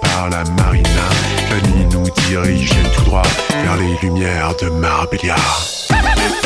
par la marina. La nuit nous dirige tout droit vers les lumières de Marbella.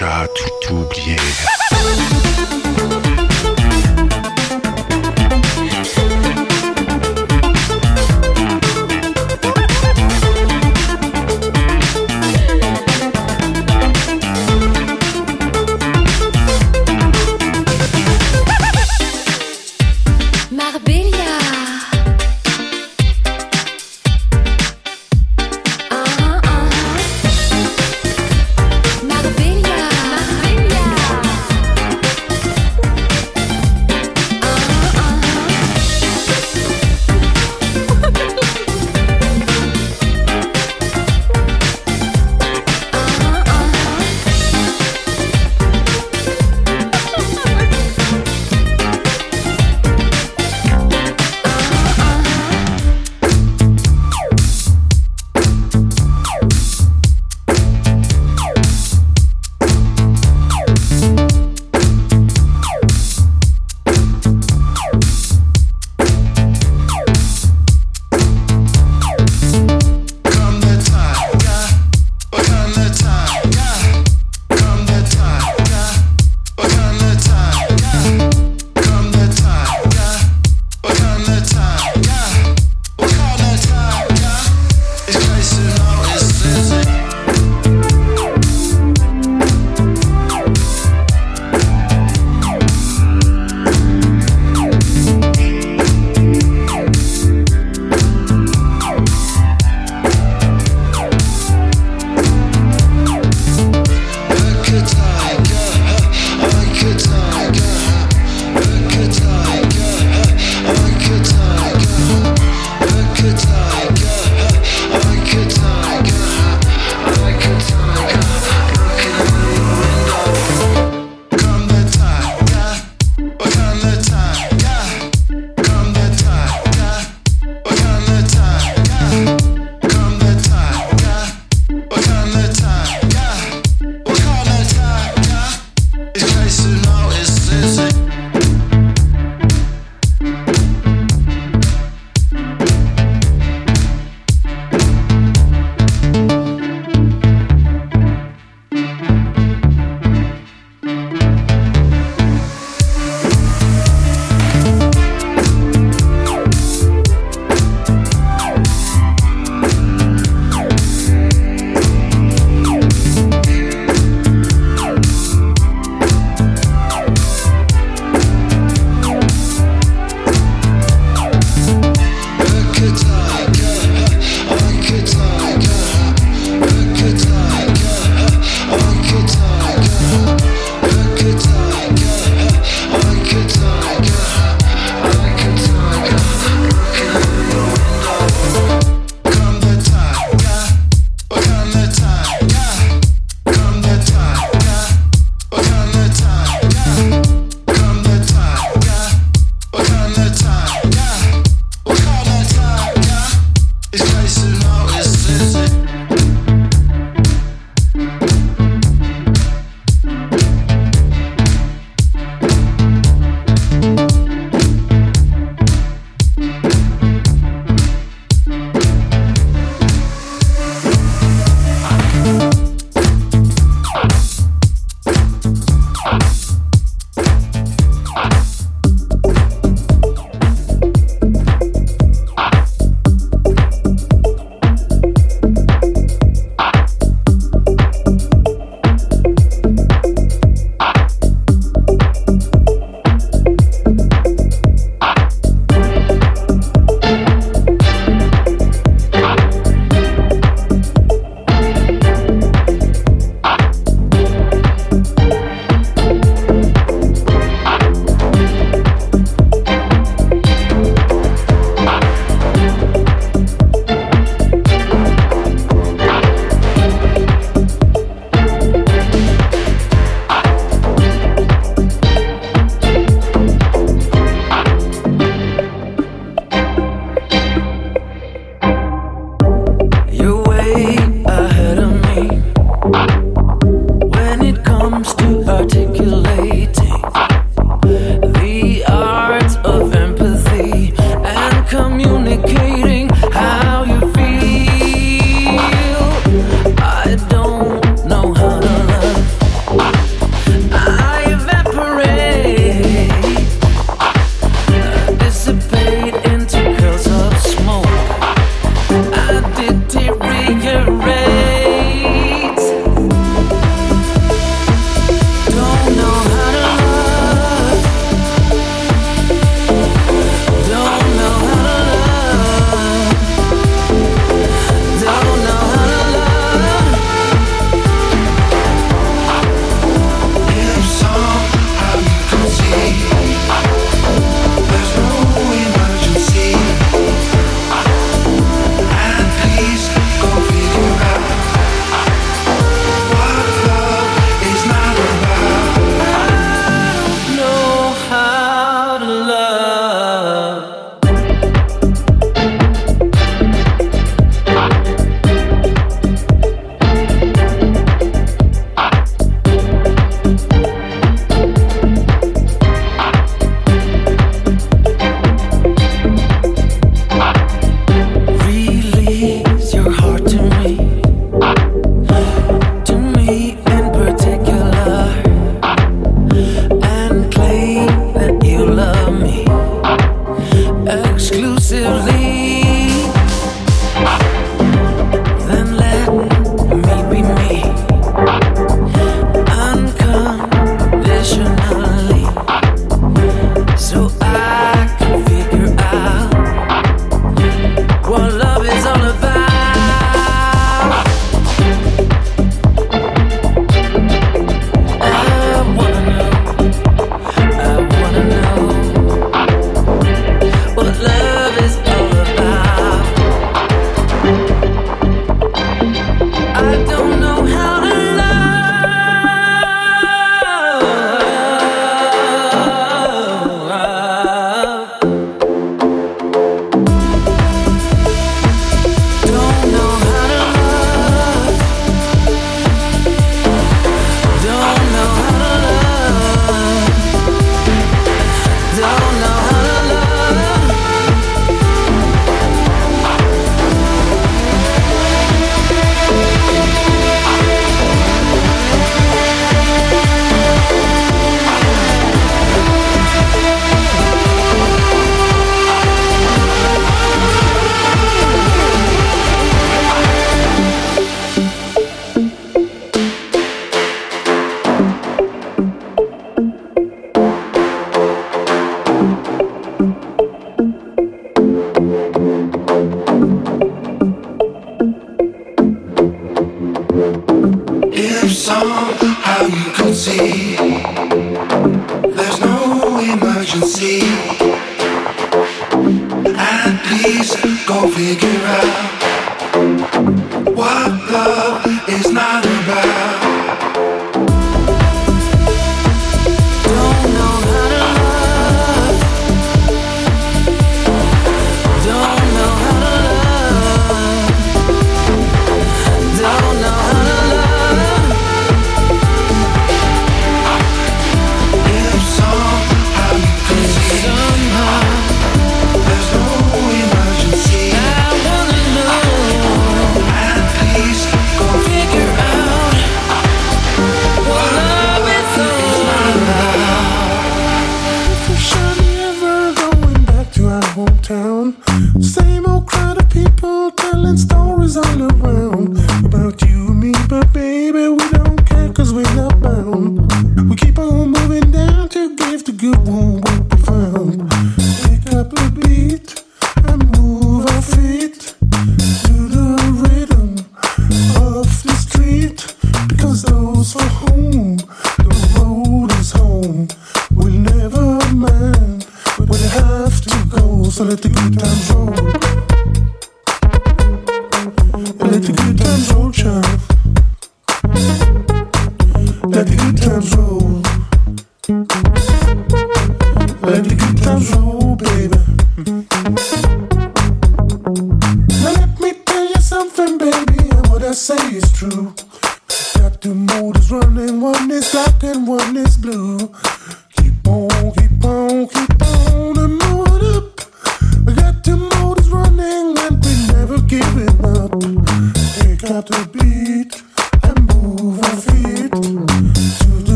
shot.